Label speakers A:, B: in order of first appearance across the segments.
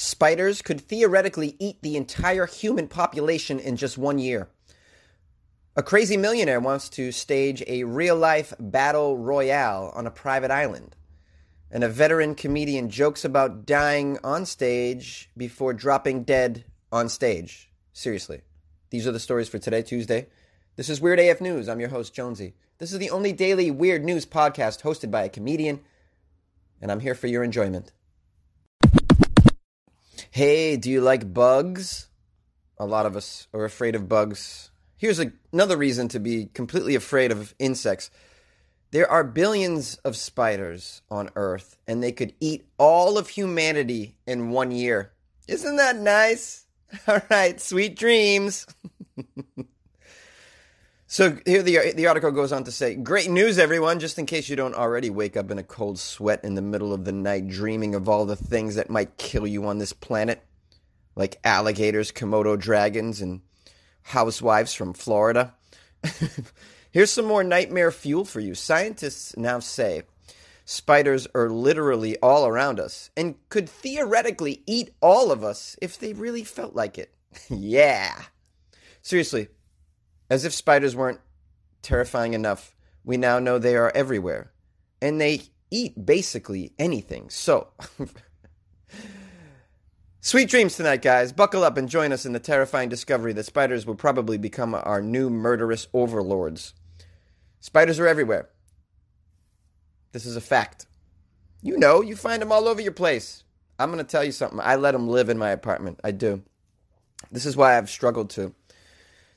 A: Spiders could theoretically eat the entire human population in just one year. A crazy millionaire wants to stage a real life battle royale on a private island. And a veteran comedian jokes about dying on stage before dropping dead on stage. Seriously. These are the stories for today, Tuesday. This is Weird AF News. I'm your host, Jonesy. This is the only daily weird news podcast hosted by a comedian, and I'm here for your enjoyment. Hey, do you like bugs? A lot of us are afraid of bugs Here's a, another reason to be completely afraid of insects. There are billions of spiders on Earth, and they could eat all of humanity in one year. Isn't that nice? All right, sweet dreams. so here the the article goes on to say, "Great news, everyone! Just in case you don't already wake up in a cold sweat in the middle of the night, dreaming of all the things that might kill you on this planet, like alligators, Komodo dragons, and housewives from Florida. Here's some more nightmare fuel for you. Scientists now say spiders are literally all around us and could theoretically eat all of us if they really felt like it. yeah. Seriously, as if spiders weren't terrifying enough, we now know they are everywhere and they eat basically anything. So, Sweet dreams tonight, guys. Buckle up and join us in the terrifying discovery that spiders will probably become our new murderous overlords. Spiders are everywhere. This is a fact. You know, you find them all over your place. I'm going to tell you something. I let them live in my apartment. I do. This is why I've struggled to.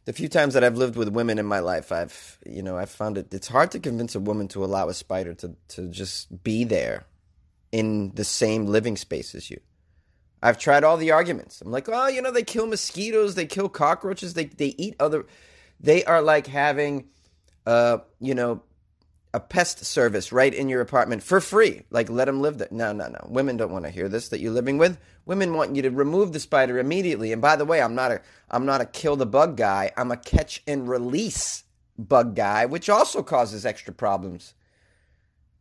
A: The few times that I've lived with women in my life, I've, you know, I've found it it's hard to convince a woman to allow a spider to to just be there in the same living space as you. I've tried all the arguments. I'm like, oh, you know, they kill mosquitoes, they kill cockroaches, they they eat other. They are like having, uh, you know, a pest service right in your apartment for free. Like, let them live there. No, no, no. Women don't want to hear this that you're living with. Women want you to remove the spider immediately. And by the way, I'm not a I'm not a kill the bug guy. I'm a catch and release bug guy, which also causes extra problems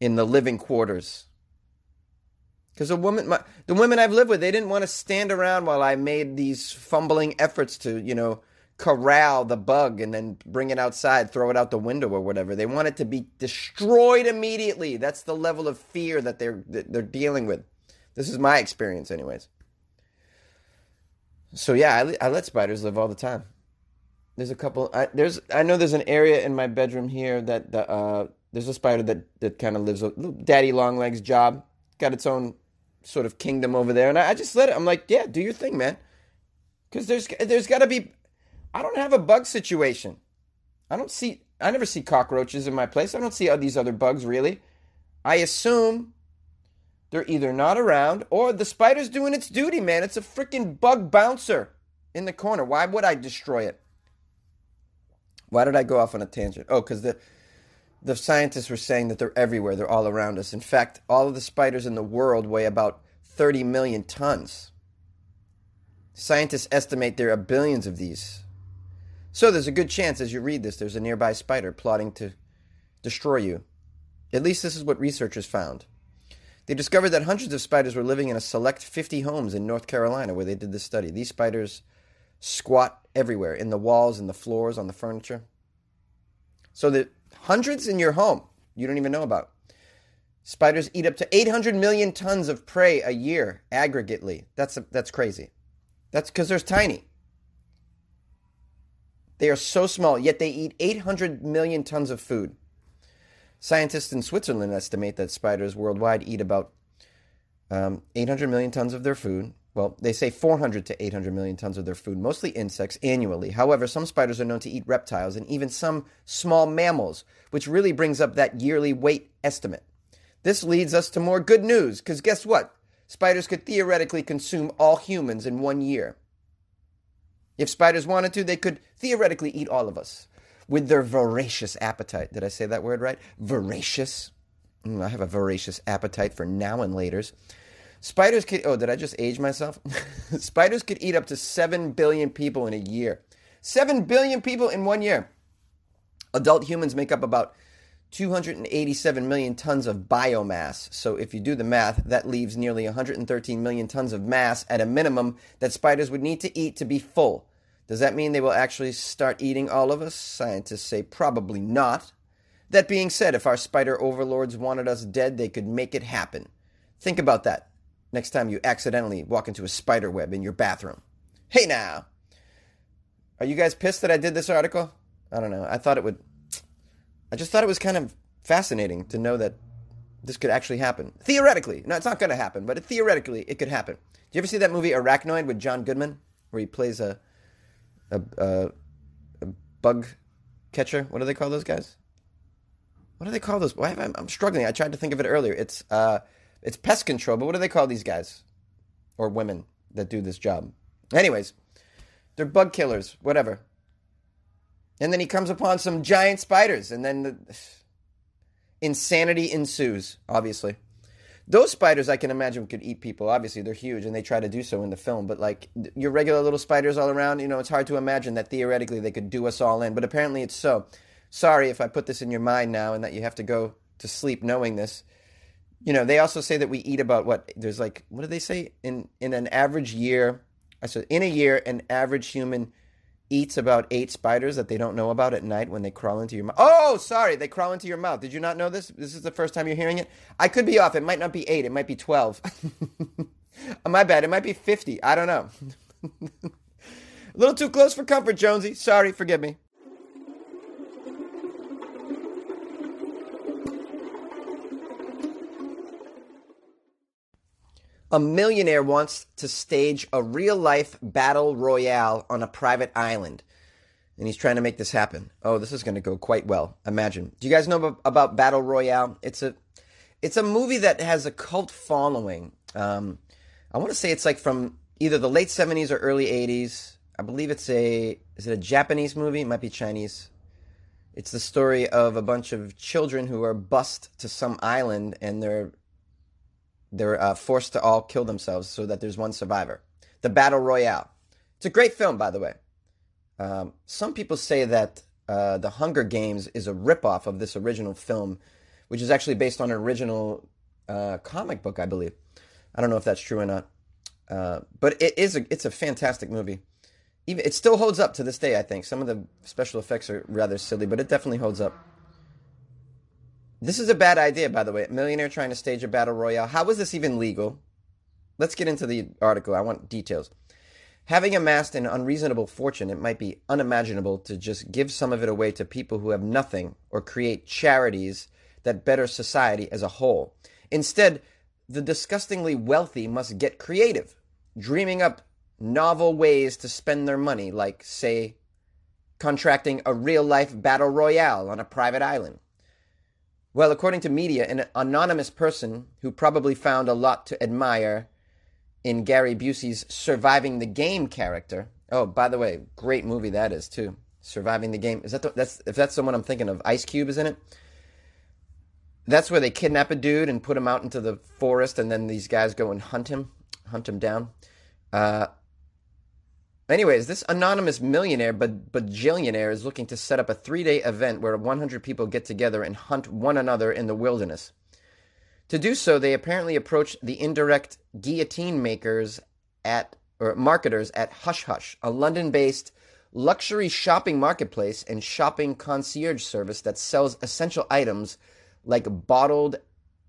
A: in the living quarters. Because a woman, my, the women I've lived with, they didn't want to stand around while I made these fumbling efforts to, you know, corral the bug and then bring it outside, throw it out the window or whatever. They want it to be destroyed immediately. That's the level of fear that they're that they're dealing with. This is my experience, anyways. So yeah, I, I let spiders live all the time. There's a couple. I, there's I know there's an area in my bedroom here that the, uh, there's a spider that that kind of lives daddy long legs job. Got its own sort of kingdom over there, and I, I just let it. I'm like, yeah, do your thing, man. Because there's there's got to be. I don't have a bug situation. I don't see. I never see cockroaches in my place. I don't see all these other bugs really. I assume they're either not around or the spider's doing its duty, man. It's a freaking bug bouncer in the corner. Why would I destroy it? Why did I go off on a tangent? Oh, because the the scientists were saying that they're everywhere, they're all around us. In fact, all of the spiders in the world weigh about 30 million tons. Scientists estimate there are billions of these. So there's a good chance as you read this, there's a nearby spider plotting to destroy you. At least this is what researchers found. They discovered that hundreds of spiders were living in a select 50 homes in North Carolina where they did this study. These spiders squat everywhere in the walls, in the floors, on the furniture. So the hundreds in your home you don't even know about. Spiders eat up to 800 million tons of prey a year aggregately. That's a, that's crazy. That's because they're tiny. They are so small, yet they eat 800 million tons of food. Scientists in Switzerland estimate that spiders worldwide eat about um, 800 million tons of their food well, they say 400 to 800 million tons of their food, mostly insects, annually. However, some spiders are known to eat reptiles and even some small mammals, which really brings up that yearly weight estimate. This leads us to more good news, because guess what? Spiders could theoretically consume all humans in one year. If spiders wanted to, they could theoretically eat all of us with their voracious appetite. Did I say that word right? Voracious. Mm, I have a voracious appetite for now and laters. Spiders could, oh, did I just age myself? Spiders could eat up to 7 billion people in a year. 7 billion people in one year. Adult humans make up about 287 million tons of biomass. So if you do the math, that leaves nearly 113 million tons of mass at a minimum that spiders would need to eat to be full. Does that mean they will actually start eating all of us? Scientists say probably not. That being said, if our spider overlords wanted us dead, they could make it happen. Think about that next time you accidentally walk into a spider web in your bathroom. Hey now! Are you guys pissed that I did this article? I don't know. I thought it would. I just thought it was kind of fascinating to know that this could actually happen. Theoretically. No, it's not going to happen, but theoretically, it could happen. Do you ever see that movie Arachnoid with John Goodman, where he plays a a, a, a bug catcher? What do they call those guys? What do they call those? Why I'm, I'm struggling. I tried to think of it earlier. It's uh, it's pest control, but what do they call these guys or women that do this job? Anyways, they're bug killers, whatever. And then he comes upon some giant spiders, and then the insanity ensues, obviously. Those spiders, I can imagine, could eat people. Obviously, they're huge, and they try to do so in the film. But like your regular little spiders all around, you know, it's hard to imagine that theoretically they could do us all in. But apparently, it's so. Sorry if I put this in your mind now, and that you have to go to sleep knowing this. You know, they also say that we eat about what? There's like, what do they say in in an average year? I said in a year, an average human eats about eight spiders that they don't know about at night when they crawl into your mouth. Oh, sorry, they crawl into your mouth. Did you not know this? This is the first time you're hearing it. I could be off. It might not be eight. It might be twelve. My bad. It might be fifty. I don't know. A little too close for comfort, Jonesy. Sorry, forgive me. A millionaire wants to stage a real life battle royale on a private island. And he's trying to make this happen. Oh, this is going to go quite well. Imagine. Do you guys know about Battle Royale? It's a it's a movie that has a cult following. Um, I want to say it's like from either the late 70s or early 80s. I believe it's a is it a Japanese movie? It might be Chinese. It's the story of a bunch of children who are bussed to some island and they're they're uh, forced to all kill themselves so that there's one survivor. The Battle Royale. It's a great film, by the way. Um, some people say that uh, The Hunger Games is a ripoff of this original film, which is actually based on an original uh, comic book, I believe. I don't know if that's true or not, uh, but it is a it's a fantastic movie. Even it still holds up to this day. I think some of the special effects are rather silly, but it definitely holds up. This is a bad idea, by the way. A millionaire trying to stage a battle royale. How is this even legal? Let's get into the article. I want details. Having amassed an unreasonable fortune, it might be unimaginable to just give some of it away to people who have nothing or create charities that better society as a whole. Instead, the disgustingly wealthy must get creative, dreaming up novel ways to spend their money, like, say, contracting a real life battle royale on a private island. Well, according to media, an anonymous person who probably found a lot to admire in Gary Busey's Surviving the Game character. Oh, by the way, great movie that is too. Surviving the Game. Is that the, that's if that's the one I'm thinking of? Ice Cube is in it. That's where they kidnap a dude and put him out into the forest, and then these guys go and hunt him, hunt him down. Uh, Anyways, this anonymous millionaire but bajillionaire is looking to set up a three day event where 100 people get together and hunt one another in the wilderness. To do so, they apparently approached the indirect guillotine makers at or marketers at Hush Hush, a London-based luxury shopping marketplace and shopping concierge service that sells essential items like bottled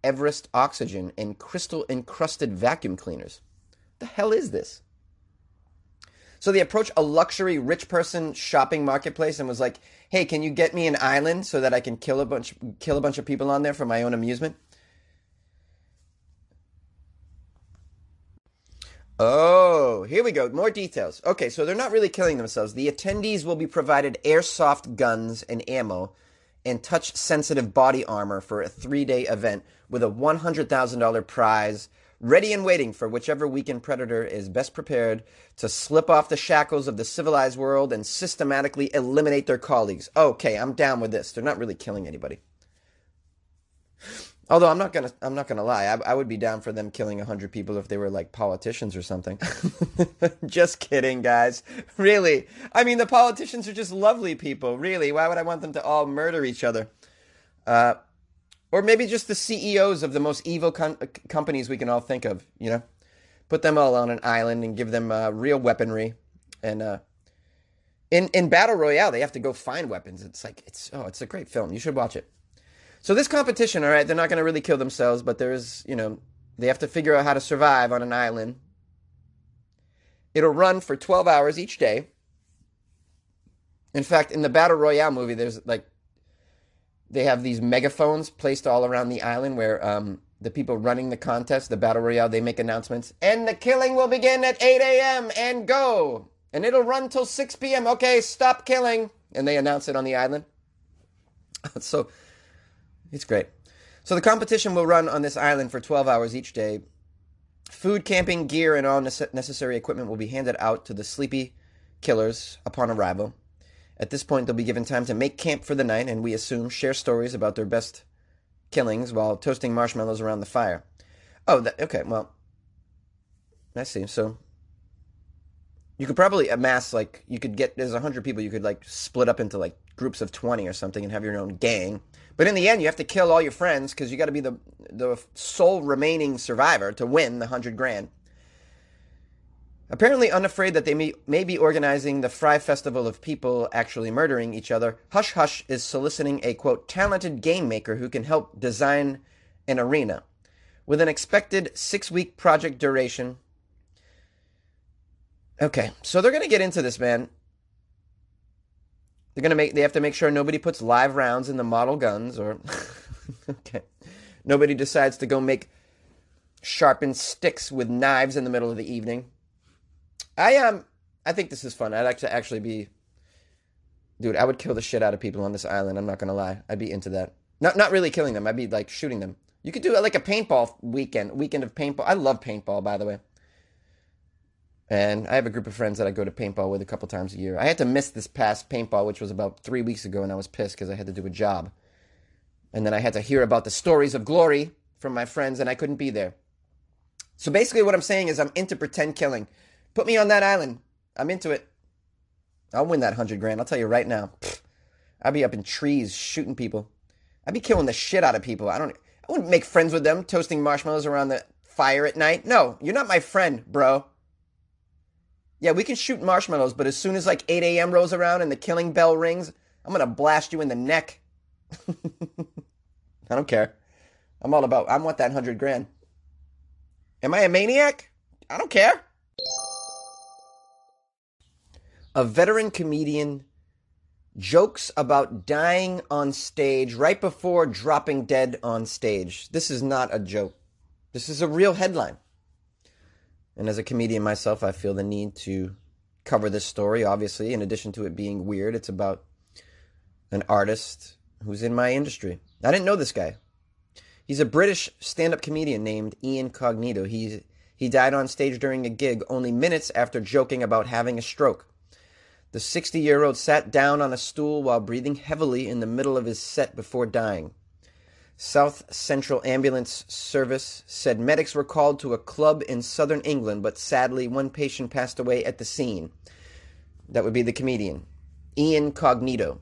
A: Everest oxygen and crystal encrusted vacuum cleaners. The hell is this? So they approached a luxury rich person shopping marketplace and was like, "Hey, can you get me an island so that I can kill a bunch kill a bunch of people on there for my own amusement?" Oh, here we go. More details. Okay, so they're not really killing themselves. The attendees will be provided airsoft guns and ammo and touch sensitive body armor for a three day event with a $100,000 prize ready and waiting for whichever weekend predator is best prepared to slip off the shackles of the civilized world and systematically eliminate their colleagues. Okay, I'm down with this. They're not really killing anybody. Although I'm not gonna, I'm not gonna lie. I, I would be down for them killing hundred people if they were like politicians or something. just kidding, guys. Really, I mean the politicians are just lovely people. Really, why would I want them to all murder each other? Uh, or maybe just the CEOs of the most evil com- companies we can all think of, you know? Put them all on an island and give them uh, real weaponry. And uh, in, in Battle Royale, they have to go find weapons. It's like, it's, oh, it's a great film. You should watch it. So this competition, all right, they're not going to really kill themselves, but there's, you know, they have to figure out how to survive on an island. It'll run for 12 hours each day. In fact, in the Battle Royale movie, there's like they have these megaphones placed all around the island where um, the people running the contest, the battle royale, they make announcements. And the killing will begin at 8 a.m. and go. And it'll run till 6 p.m. Okay, stop killing. And they announce it on the island. so it's great. So the competition will run on this island for 12 hours each day. Food, camping gear, and all necessary equipment will be handed out to the sleepy killers upon arrival. At this point, they'll be given time to make camp for the night and we assume share stories about their best killings while toasting marshmallows around the fire. Oh, that, okay, well, I see. So you could probably amass like you could get there's a hundred people you could like split up into like groups of twenty or something and have your own gang. But in the end, you have to kill all your friends because you got to be the the sole remaining survivor to win the hundred grand. Apparently unafraid that they may, may be organizing the Fyre Festival of people actually murdering each other, Hush Hush is soliciting a quote talented game maker who can help design an arena. With an expected six week project duration. Okay, so they're gonna get into this, man. They're gonna make they have to make sure nobody puts live rounds in the model guns or okay. Nobody decides to go make sharpened sticks with knives in the middle of the evening. I um I think this is fun. I'd like to actually be Dude, I would kill the shit out of people on this island, I'm not gonna lie. I'd be into that. Not not really killing them, I'd be like shooting them. You could do like a paintball weekend, weekend of paintball. I love paintball, by the way. And I have a group of friends that I go to paintball with a couple times a year. I had to miss this past paintball, which was about three weeks ago, and I was pissed because I had to do a job. And then I had to hear about the stories of glory from my friends, and I couldn't be there. So basically, what I'm saying is I'm into pretend killing. Put me on that island. I'm into it. I'll win that hundred grand. I'll tell you right now. I'd be up in trees shooting people. I'd be killing the shit out of people. I don't. I wouldn't make friends with them, toasting marshmallows around the fire at night. No, you're not my friend, bro. Yeah, we can shoot marshmallows, but as soon as like 8 a.m. rolls around and the killing bell rings, I'm gonna blast you in the neck. I don't care. I'm all about. I want that hundred grand. Am I a maniac? I don't care. A veteran comedian jokes about dying on stage right before dropping dead on stage. This is not a joke. This is a real headline. And as a comedian myself, I feel the need to cover this story. Obviously, in addition to it being weird, it's about an artist who's in my industry. I didn't know this guy. He's a British stand up comedian named Ian Cognito. He, he died on stage during a gig only minutes after joking about having a stroke. The 60 year old sat down on a stool while breathing heavily in the middle of his set before dying. South Central Ambulance Service said medics were called to a club in southern England, but sadly, one patient passed away at the scene. That would be the comedian, Ian Cognito.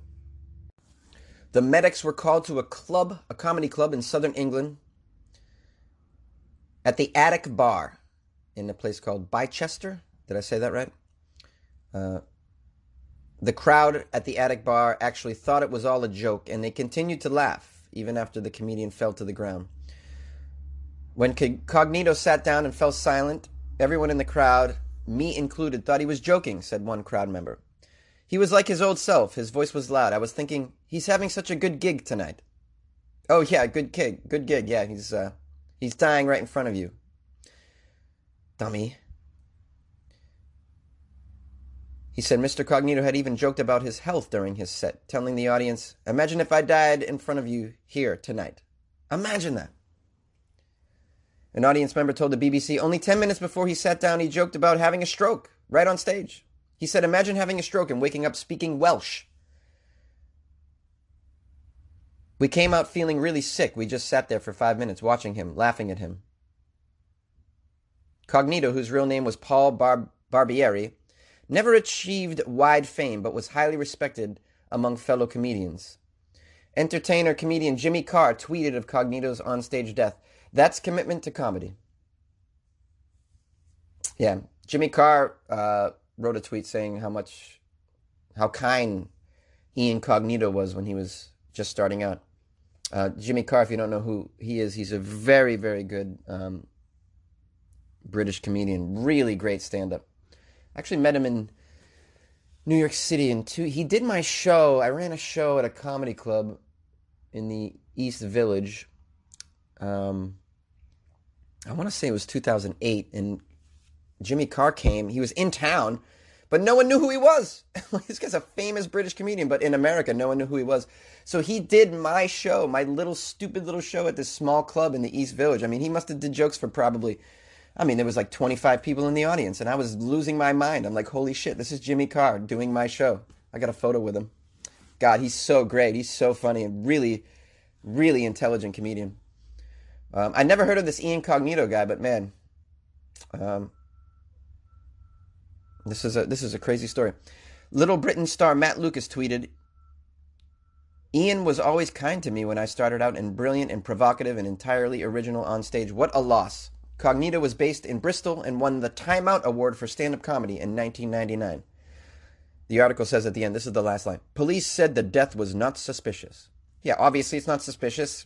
A: The medics were called to a club, a comedy club in southern England, at the Attic Bar in a place called Bicester. Did I say that right? Uh, the crowd at the attic bar actually thought it was all a joke, and they continued to laugh even after the comedian fell to the ground. When Cognito sat down and fell silent, everyone in the crowd, me included, thought he was joking, said one crowd member. He was like his old self. His voice was loud. I was thinking, he's having such a good gig tonight. Oh yeah, good gig, good gig. Yeah, he's uh, he's dying right in front of you. Dummy. He said Mr. Cognito had even joked about his health during his set, telling the audience, Imagine if I died in front of you here tonight. Imagine that. An audience member told the BBC only 10 minutes before he sat down, he joked about having a stroke right on stage. He said, Imagine having a stroke and waking up speaking Welsh. We came out feeling really sick. We just sat there for five minutes watching him, laughing at him. Cognito, whose real name was Paul Bar- Barbieri, never achieved wide fame but was highly respected among fellow comedians. Entertainer comedian Jimmy Carr tweeted of Cognito's onstage death. That's commitment to comedy. Yeah, Jimmy Carr uh, wrote a tweet saying how much, how kind Ian Cognito was when he was just starting out. Uh, Jimmy Carr, if you don't know who he is, he's a very, very good um, British comedian. Really great stand up. Actually met him in New York City in two. He did my show. I ran a show at a comedy club in the East Village. Um, I want to say it was 2008, and Jimmy Carr came. He was in town, but no one knew who he was. this guy's a famous British comedian, but in America, no one knew who he was. So he did my show, my little stupid little show at this small club in the East Village. I mean, he must have did jokes for probably I mean, there was like 25 people in the audience, and I was losing my mind. I'm like, holy shit, this is Jimmy Carr doing my show. I got a photo with him. God, he's so great. He's so funny and really, really intelligent comedian. Um, I never heard of this Ian Cognito guy, but man, um, this is a this is a crazy story. Little Britain star Matt Lucas tweeted, Ian was always kind to me when I started out and brilliant and provocative and entirely original on stage. What a loss. Cognito was based in Bristol and won the Time Out Award for stand up comedy in 1999. The article says at the end, this is the last line Police said the death was not suspicious. Yeah, obviously it's not suspicious.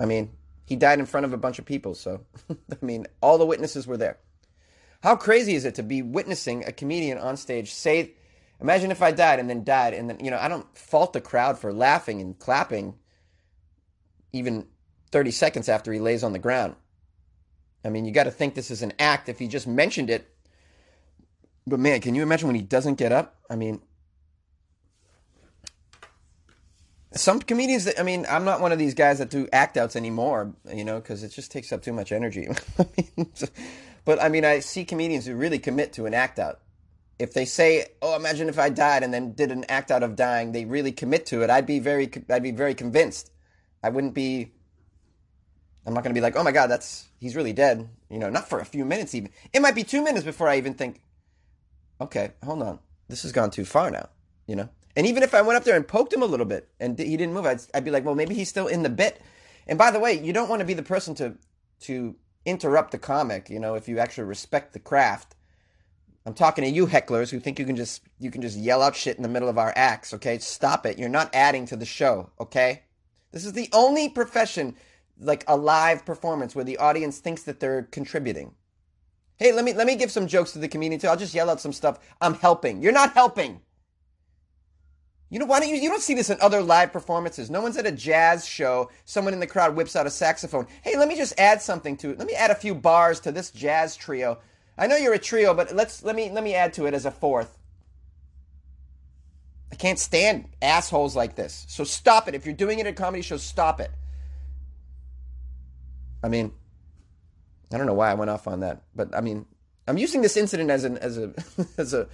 A: I mean, he died in front of a bunch of people, so, I mean, all the witnesses were there. How crazy is it to be witnessing a comedian on stage say, imagine if I died and then died, and then, you know, I don't fault the crowd for laughing and clapping, even 30 seconds after he lays on the ground. I mean, you got to think this is an act if he just mentioned it. But man, can you imagine when he doesn't get up? I mean, some comedians that, I mean, I'm not one of these guys that do act outs anymore, you know, because it just takes up too much energy. but I mean, I see comedians who really commit to an act out. If they say, "Oh, imagine if I died," and then did an act out of dying, they really commit to it. I'd be very, I'd be very convinced. I wouldn't be I'm not going to be like, oh my God, that's, he's really dead. You know, not for a few minutes even. It might be two minutes before I even think, okay, hold on. This has gone too far now, you know? And even if I went up there and poked him a little bit and he didn't move, I'd, I'd be like, well, maybe he's still in the bit. And by the way, you don't want to be the person to, to interrupt the comic, you know, if you actually respect the craft. I'm talking to you hecklers who think you can just you can just yell out shit in the middle of our acts, okay? Stop it. You're not adding to the show, okay? This is the only profession like a live performance where the audience thinks that they're contributing. Hey, let me let me give some jokes to the comedian too. I'll just yell out some stuff. I'm helping. You're not helping. You know why don't you you don't see this in other live performances? No one's at a jazz show. Someone in the crowd whips out a saxophone. Hey, let me just add something to it. Let me add a few bars to this jazz trio. I know you're a trio, but let's let me let me add to it as a fourth. I can't stand assholes like this. So stop it. If you're doing it at a comedy shows, stop it. I mean, I don't know why I went off on that, but I mean, I'm using this incident as an as a as a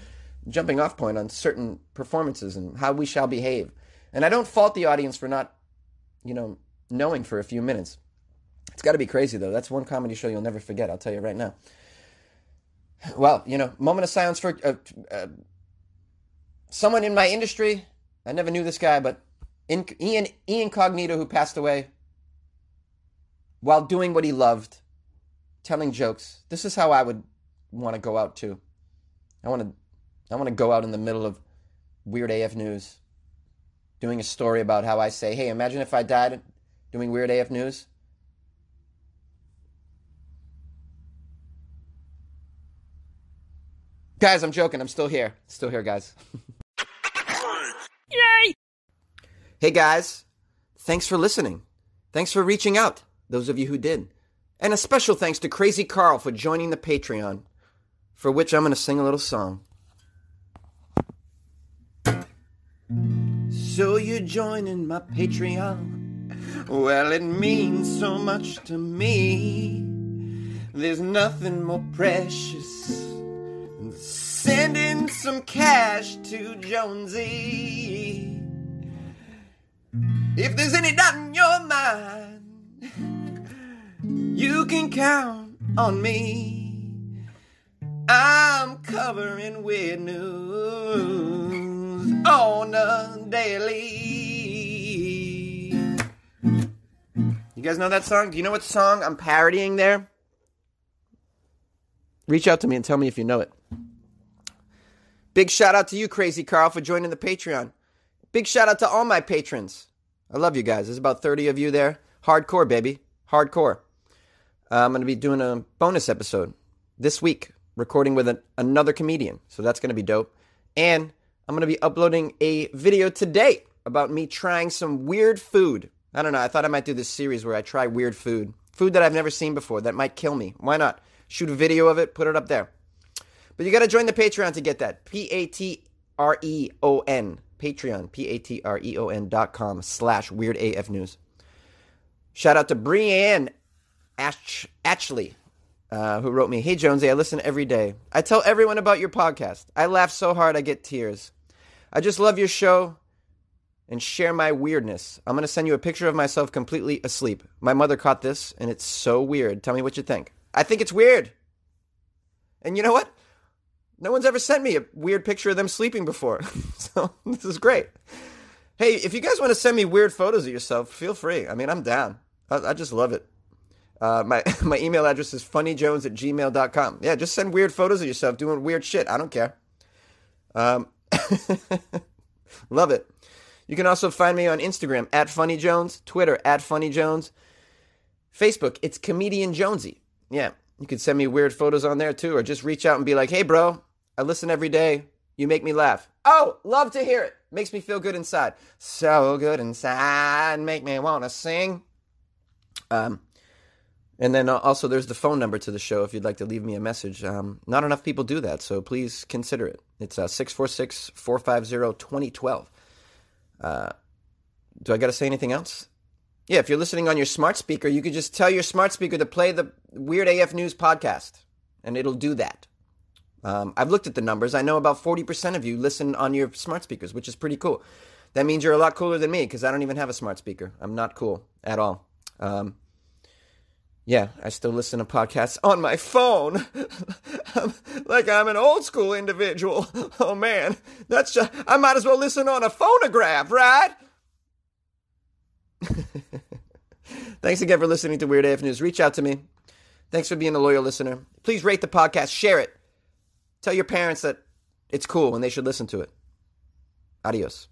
A: jumping off point on certain performances and how we shall behave. And I don't fault the audience for not, you know, knowing for a few minutes. It's got to be crazy though. That's one comedy show you'll never forget. I'll tell you right now. Well, you know, moment of silence for uh, uh, someone in my industry. I never knew this guy, but in, Ian Ian Cognito, who passed away while doing what he loved, telling jokes. This is how I would want to go out too. I want to I want to go out in the middle of weird AF news doing a story about how I say, "Hey, imagine if I died doing weird AF news." Guys, I'm joking. I'm still here. Still here, guys. Yay! Hey guys, thanks for listening. Thanks for reaching out those of you who did. And a special thanks to Crazy Carl for joining the Patreon, for which I'm going to sing a little song. So you're joining my Patreon. Well, it means so much to me. There's nothing more precious than sending some cash to Jonesy. If there's any doubt in your mind, you can count on me. I'm covering news. news on a daily. You guys know that song? Do you know what song I'm parodying there? Reach out to me and tell me if you know it. Big shout out to you, Crazy Carl, for joining the Patreon. Big shout out to all my patrons. I love you guys. There's about 30 of you there. Hardcore, baby. Hardcore. I'm going to be doing a bonus episode this week, recording with an, another comedian. So that's going to be dope. And I'm going to be uploading a video today about me trying some weird food. I don't know. I thought I might do this series where I try weird food. Food that I've never seen before that might kill me. Why not? Shoot a video of it, put it up there. But you got to join the Patreon to get that. P A T R E O N. Patreon. P A T R E O N dot com slash weird AF news. Shout out to Brianne Ash- Ashley, uh, who wrote me, Hey Jonesy, I listen every day. I tell everyone about your podcast. I laugh so hard I get tears. I just love your show and share my weirdness. I'm going to send you a picture of myself completely asleep. My mother caught this and it's so weird. Tell me what you think. I think it's weird. And you know what? No one's ever sent me a weird picture of them sleeping before. so this is great. Hey, if you guys want to send me weird photos of yourself, feel free. I mean, I'm down. I, I just love it. Uh, my, my email address is funnyjones at gmail.com. Yeah, just send weird photos of yourself doing weird shit. I don't care. Um, love it. You can also find me on Instagram at funnyjones, Twitter at funnyjones, Facebook, it's comedian Jonesy. Yeah, you can send me weird photos on there too, or just reach out and be like, hey, bro, I listen every day. You make me laugh. Oh, love to hear it. Makes me feel good inside. So good inside. Make me want to sing. Um, and then also, there's the phone number to the show if you'd like to leave me a message. Um, not enough people do that, so please consider it. It's uh, 646 450 2012. Uh, do I got to say anything else? Yeah, if you're listening on your smart speaker, you could just tell your smart speaker to play the Weird AF News podcast, and it'll do that. Um, I've looked at the numbers. I know about 40% of you listen on your smart speakers, which is pretty cool. That means you're a lot cooler than me because I don't even have a smart speaker. I'm not cool at all. Um, yeah, I still listen to podcasts on my phone. like I'm an old school individual. Oh man, that's just, I might as well listen on a phonograph, right? Thanks again for listening to Weird AF News. Reach out to me. Thanks for being a loyal listener. Please rate the podcast, share it. Tell your parents that it's cool and they should listen to it. Adios.